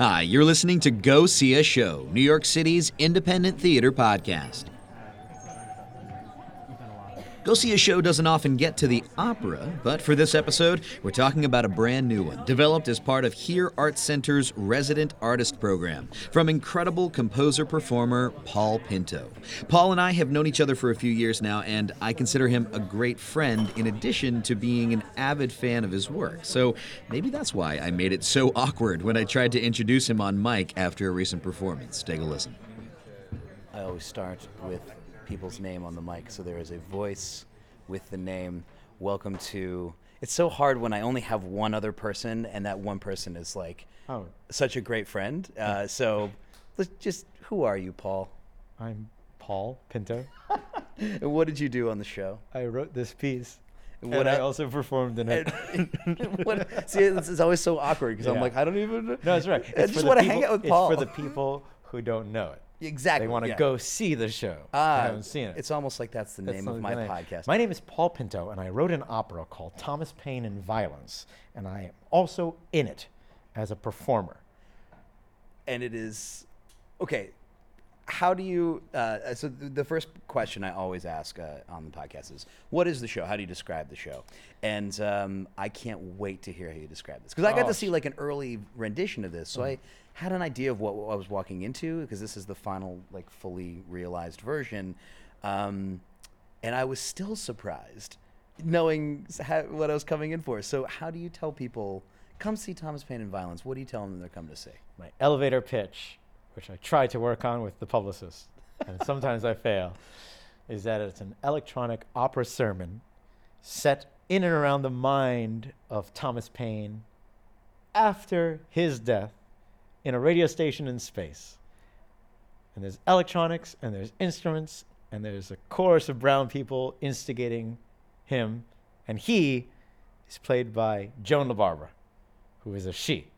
Hi, you're listening to Go See a Show, New York City's independent theater podcast. Go See a Show doesn't often get to the opera, but for this episode, we're talking about a brand new one, developed as part of Here Art Center's Resident Artist Program, from incredible composer performer Paul Pinto. Paul and I have known each other for a few years now, and I consider him a great friend in addition to being an avid fan of his work. So maybe that's why I made it so awkward when I tried to introduce him on mic after a recent performance. Take a listen. I always start with people's name on the mic, so there is a voice with the name. Welcome to. It's so hard when I only have one other person, and that one person is like Oh. such a great friend. Uh, so, let's just who are you, Paul? I'm Paul Pinto. And what did you do on the show? I wrote this piece. And And what I I- also performed in it. what, see, it's, is always so awkward because I'm like, I don't even. no, that's right. I just want to hang out with it's Paul. for the people who don't know it. Exactly. They want to yeah. go see the show. Ah, I haven't seen it. It's almost like that's the That's name of my podcast. My name is Paul Pinto, and I wrote an opera called Thomas Paine and Violence, and I am also in it as a performer. and it is okay how do you uh, so the first question i always ask uh, on the podcast is what is the show? How do you describe the show? And um, i can't wait to hear how you describe this because i got Oh, to see like an early rendition of this. So i Mm-hmm. had an idea of what, what i was walking into because this is the final like fully realized version. Um, and i was still surprised knowing ha- what i was coming in for. So how do you tell people come see thomas paine and violence. What do you tell them they're coming to see? My elevator pitch, which I try to work on with the publicist, and sometimes I fail, is that it's an electronic opera sermon set in and around the mind of Thomas Paine after his death in a radio station in space. And there's electronics, and there's instruments, and there's a chorus of brown people instigating him, and he is played by Joan La Barbara, who is a she.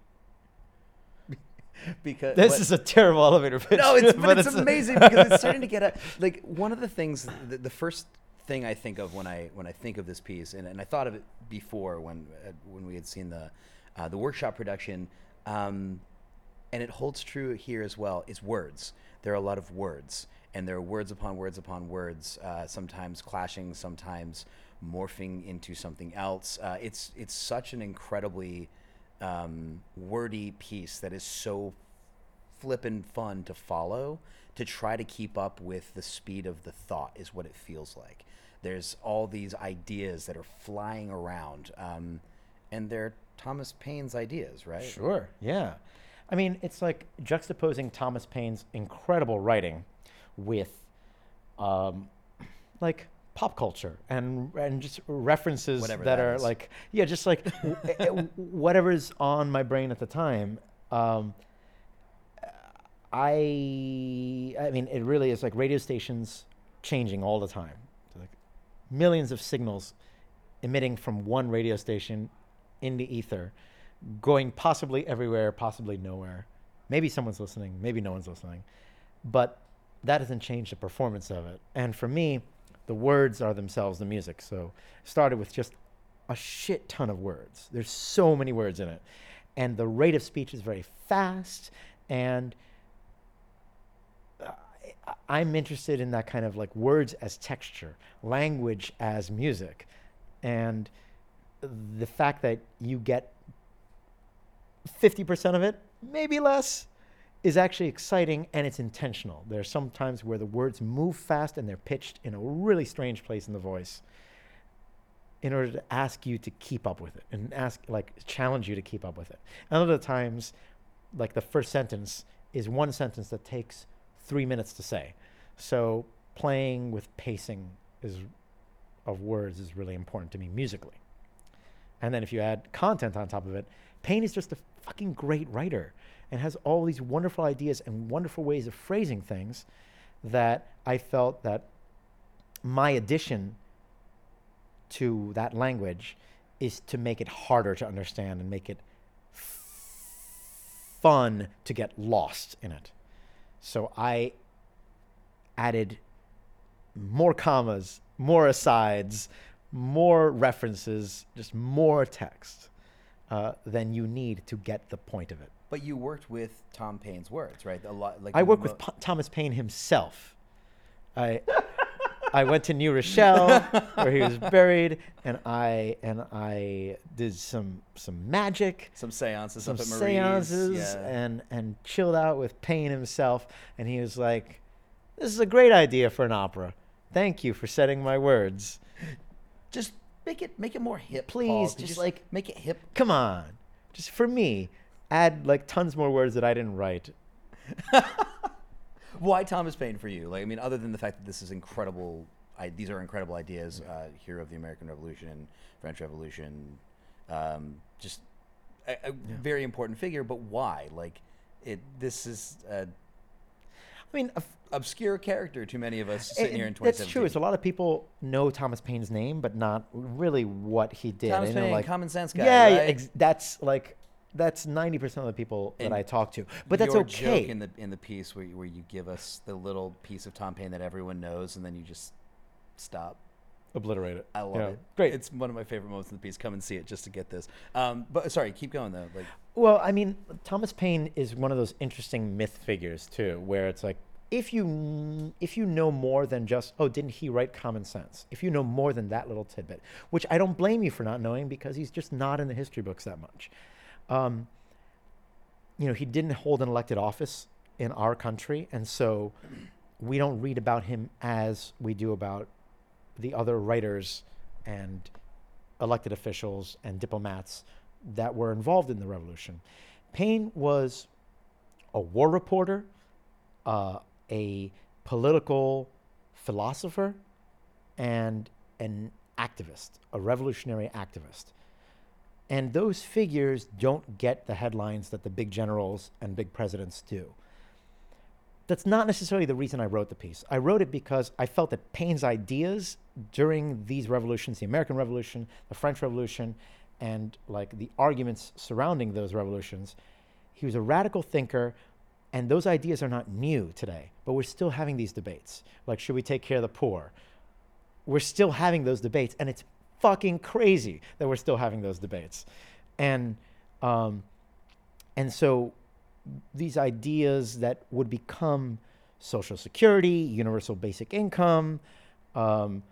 because This but- is a terrible elevator pitch. no, it's but, it's, a- amazing because it's starting to get a like one of the things. The, the first thing I think of when I when I think of this piece, and, and I thought of it before when uh, when we had seen the uh, the workshop production, um, and it holds true here as well. Is words. There are a lot of words, and there are words upon words upon words, uh, sometimes clashing, sometimes morphing into something else. Uh, it's it's such an incredibly um, wordy piece that is so flippin' fun to follow to try to keep up with the speed of the thought is what it feels like there's all these ideas that are flying around um, and they're thomas paine's ideas right Sure, yeah. I mean, it's like juxtaposing Thomas Paine's incredible writing with, um, like pop culture and and just references Whatever that that are like yeah, just like eh, eh, whatever's on my brain at the time. Um, I I mean, it really is like radio stations changing all the time. Like millions of signals emitting from one radio station in the ether, going possibly everywhere, possibly nowhere. Maybe someone's listening, maybe no one's listening. But that doesn't change the performance of it. And for me, the words are themselves the music. So started with just a shit ton of words. There's so many words in it. And the rate of speech is very fast and uh, I- I'm interested in that kind of like words as texture, language as music, and the fact that you get 50% of it, maybe less, is actually exciting and it's intentional. There are some times where the words move fast and they're pitched in a really strange place in the voice in order to ask you to keep up with it and ask, like, challenge you to keep up with it. And other times, like the first sentence is one sentence that takes three minutes to say. So playing with pacing is of words is really important to me musically. And then if you add content on top of it, Paine is just a fucking great writer and has all these wonderful ideas and wonderful ways of phrasing things that I felt that my addition to that language is to make it harder to understand and make it fun to get lost in it. So I added more commas, more asides, more references, just more text. Uh, than you need to get the point of it. But you worked with Tom Paine's words, right? A lot. Like I the work with P- Thomas Paine himself. I I went to New Rochelle where he was buried, and I and I did some some magic, some seances some up at seances, yeah. and and chilled out with Paine himself. And he was like, "This is a great idea for an opera. Thank you for setting my words. just make it make it more hip. Please, Paul. Could just like- make it hip. Come on, just for me." Add like tons more words that I didn't write. Why Thomas Paine for you? Like, I mean, other than the fact that this is incredible, I, these are incredible ideas. Uh, hero of the American Revolution, French Revolution, um, just a, a very important figure. But why? Like, it. This is an I mean, a obscure character to many of us sitting And here in That's 2017. true. It's a lot of people know Thomas Paine's name, but not really what he did. Thomas They know, Paine, like, common sense guy. yeah, yeah, right? ex- that's like that's ninety percent of the people And that I talk to. But that's Your okay. Joke in the in the piece where you, where you give us the little piece of Tom Paine that everyone knows, and then you just stop. Obliterate it. I love Yeah. it. Great. It's one of my favorite moments in the piece. Come and see it just to get this. Um, but sorry, keep going though. Like, Well, I mean, Thomas Paine is one of those interesting myth figures too, where it's like if you if you know more than just oh, didn't he write Common Sense? If you know more than that little tidbit, which I don't blame you for not knowing because he's just not in the history books that much. Um, you know, he didn't hold an elected office in our country, and so we don't read about him as we do about the other writers and elected officials and diplomats that were involved in the revolution. Paine was a war reporter, uh, a political philosopher, and an activist, a revolutionary activist. And those figures don't get the headlines that the big generals and big presidents do. That's not necessarily the reason I wrote the piece. I wrote it because I felt that Paine's ideas during these revolutions, the American Revolution, the French Revolution, and like the arguments surrounding those revolutions, he was a radical thinker, and those ideas are not new today, but we're still having these debates. Like, should we take care of the poor? We're still having those debates, and it's fucking crazy that we're still having those debates. And um, and so these ideas that would become social security, universal basic income, um,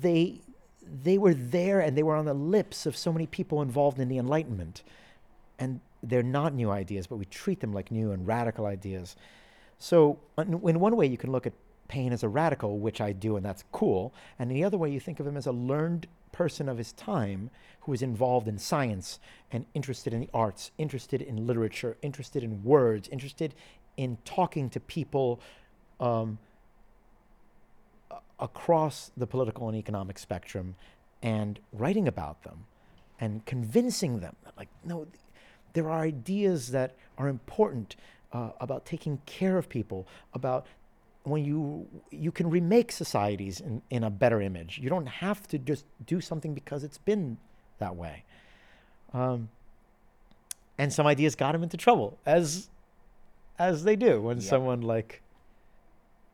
they they were there and they were on the lips of so many people involved in the Enlightenment, and they're not new ideas, but we treat them like new and radical ideas. So, in one way, you can look at Paine as a radical, which I do, and that's cool. And the other way, you think of him as a learned person of his time who was involved in science and interested in the arts, interested in literature, interested in words, interested in talking to people um, across the political and economic spectrum and writing about them and convincing them that, like, no, th- there are ideas that are important uh, about taking care of people, about when you you can remake societies in, in a better image. You don't have to just do something because it's been that way. Um, and some ideas got him into trouble, as as they do when Yeah. someone like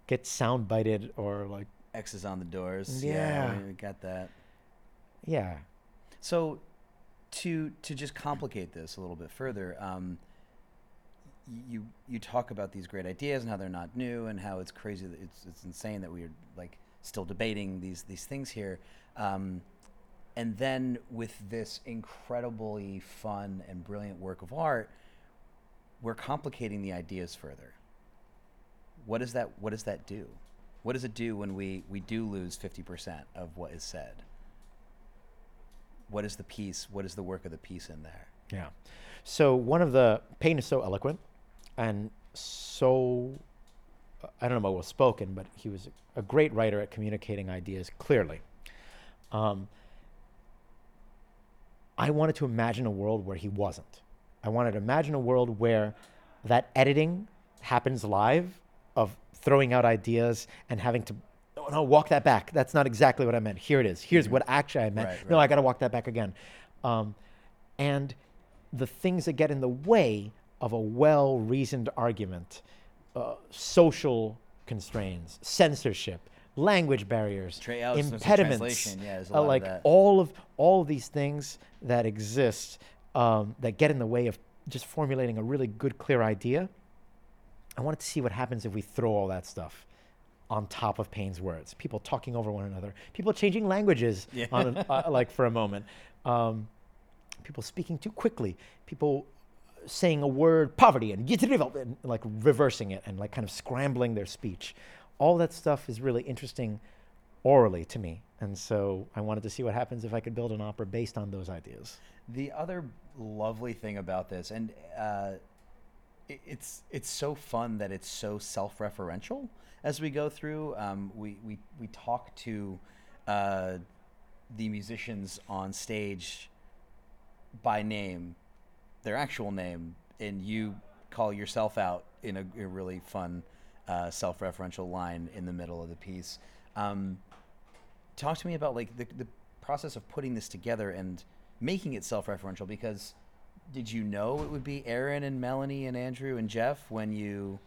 gets sound bited or like X's on the doors. Yeah. we got that. yeah So, to to just complicate this a little bit further, um, you you talk about these great ideas and how they're not new and how it's crazy that it's it's insane that we're like still debating these these things here, um, and then with this incredibly fun and brilliant work of art, we're complicating the ideas further. What does that What does that do? What does it do when we we do lose fifty percent of what is said? what is the piece what is the work of the piece in there Yeah. So one of the Paine is so eloquent and so I don't know about well spoken, but he was a great writer at communicating ideas clearly. Um, I wanted to imagine a world where he wasn't. I wanted to imagine a world where that editing happens live of throwing out ideas and having to no, no walk that back. That's not exactly what I meant. Here it is. Here's what actually I meant. Right, No, right. I got to walk that back again. Um, and the things that get in the way of a well reasoned argument, uh, social constraints, censorship, language barriers, Tra- oh, so it's a impediments. Yeah, uh, of like all of all of these things that exist um, that get in the way of just formulating a really good, clear idea. I wanted to see what happens if we throw all that stuff on top of Paine's words. People talking over one another, people changing languages, Yeah. on an, uh, like for a moment, um, people speaking too quickly, people saying a word poverty and, and like reversing it and like kind of scrambling their speech. All that stuff is really interesting orally to me, and so I wanted to see what happens if I could build an opera based on those ideas. The other lovely thing about this, and uh, it's it's so fun that it's so self-referential as we go through. Um, we we we talk to uh, the musicians on stage by name, their actual name, and you call yourself out in a, a really fun uh, self-referential line in the middle of the piece. Um, talk to me about like the, the process of putting this together and making it self-referential because did you know it would be Aaron and Melanie and Andrew and Jeff when you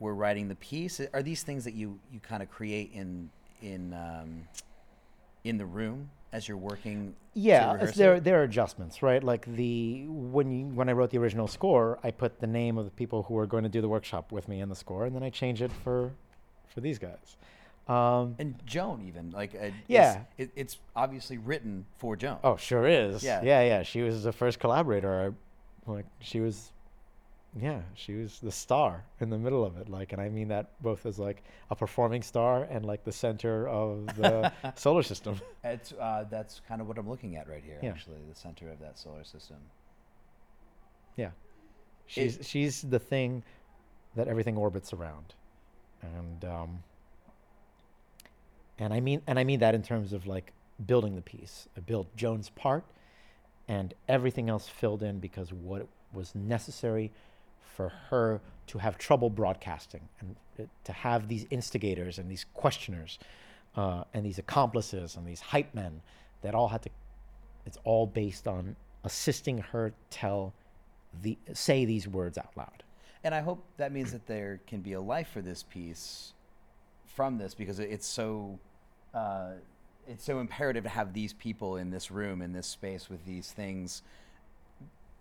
were writing the piece are these things that you you kind of create in in um, in the room as you're working Yeah, there there are adjustments, right? Like the when you when I wrote the original score, I put the name of the people who were going to do the workshop with me in the score, and then I change it for for these guys. Um, and Joan even like uh, is- Yeah. it, it's obviously written for Joan oh, sure is. Yeah. yeah, yeah. She was the first collaborator. I, like she was, yeah, she was the star in the middle of it. Like, and I mean that both as like a performing star and like the center of the solar system. it's uh, that's kind of what I'm looking at right here Yeah. actually the center of that solar system Yeah. She's she's the thing that everything orbits around. And um and I mean and I mean that in terms of like building the piece. I built Joan's part and everything else filled in because what was necessary for her to have trouble broadcasting and to have these instigators and these questioners uh, and these accomplices and these hype men that all had to it's all based on assisting her tell the say these words out loud. And I hope that means that there can be a life for this piece from this because it's so uh, it's so imperative to have these people in this room in this space with these things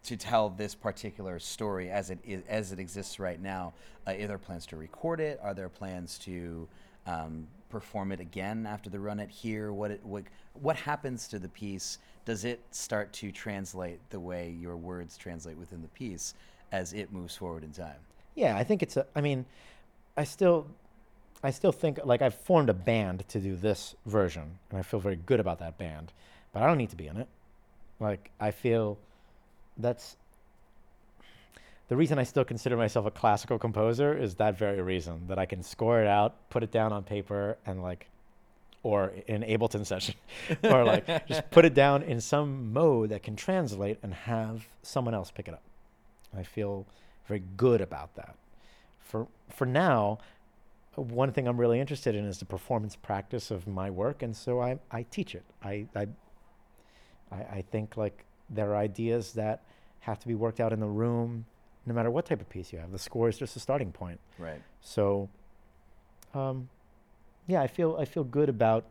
to tell this particular story as it is, as it exists right now. Uh, are there plans to record it? Are there plans to um, perform it again after the run it here? What it, what what happens to the piece? Does it start to translate the way your words translate within the piece as it moves forward in time? Yeah, I think it's a. I mean, I still, I still think like I've formed a band to do this version, and I feel very good about that band, but I don't need to be in it. Like I feel that's the reason I still consider myself a classical composer is that very reason that I can score it out, put it down on paper, and like, or in Ableton session, or like just put it down in some mode that can translate and have someone else pick it up. I feel very good about that. For for now, one thing I'm really interested in is the performance practice of my work, and so I I teach it. I I I, think like there are ideas that have to be worked out in the room, no matter what type of piece you have. The score is just a starting point. Right. So, um, yeah, I feel I feel good about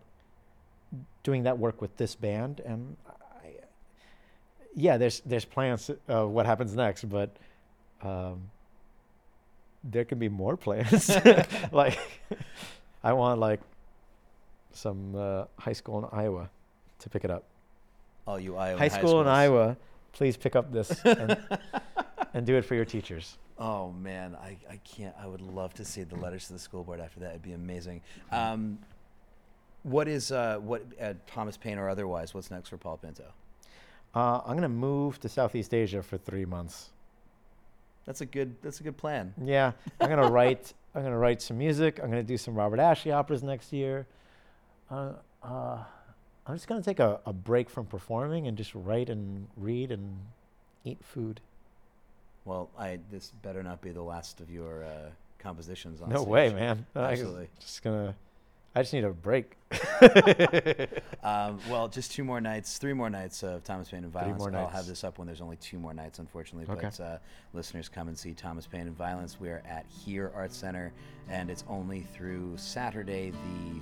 doing that work with this band, and I, yeah, there's there's plans of what happens next, but um, there can be more plans. like, I want like some uh, high school in Iowa to pick it up. Oh, you Iowa high school in. Iowa, please pick up this and, and do it for your teachers. Oh man, I, I can't. I would love to see the letters to the school board after that. It'd be amazing. Um, what is uh, what uh, Thomas Paine or otherwise? What's next for Paul Pinto? Uh, I'm gonna move to Southeast Asia for three months. That's a good. That's a good plan. Yeah, I'm gonna write. I'm gonna write some music. I'm gonna do some Robert Ashley operas next year. Uh, uh, I'm just gonna take a, a break from performing and just write and read and eat food. Well, I this better not be the last of your uh, compositions. On no stage. way, man. Absolutely. just gonna. I just need a break. Um, well, just two more nights, three more nights of Thomas Paine and Violence. I'll nights. have this up when there's only two more nights, unfortunately. Okay. But uh, listeners, come and see Thomas Paine and Violence. We are at Here Art Center, and it's only through Saturday, the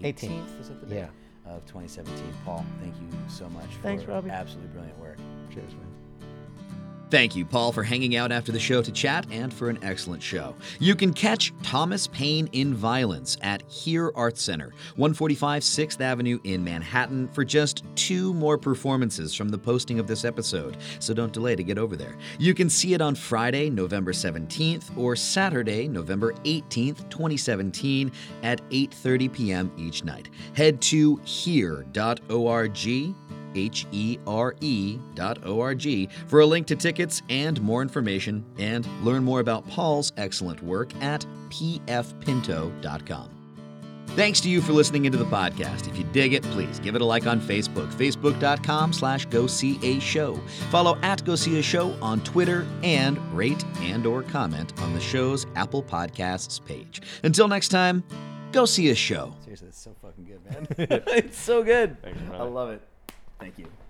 18th. 18th. Is that the day? Of 2017. Paul, thank you so much Thanks, for Robbie. absolutely brilliant work. Cheers, man. Thank you, Paul, for hanging out after the show to chat and for an excellent show. You can catch Thomas Paine in Violence at Here Art Center, 145 6th Avenue in Manhattan, for just two more performances from the posting of this episode, so don't delay to get over there. You can see it on Friday, November 17th, or Saturday, November 18th, 2017, at 8.30 p.m. each night. Head to here.org H E R E dot O R G for a link to tickets and more information, and learn more about Paul's excellent work at pfpinto.com. Thanks to you for listening into the podcast. If you dig it, please give it a like on Facebook, facebook.com slash go see a show. Follow at go see a show on Twitter and rate and or comment on the show's Apple Podcasts page. Until next time, go see a show. Seriously, it's so fucking good, man. it's so good. Thanks, I love it. Thank you.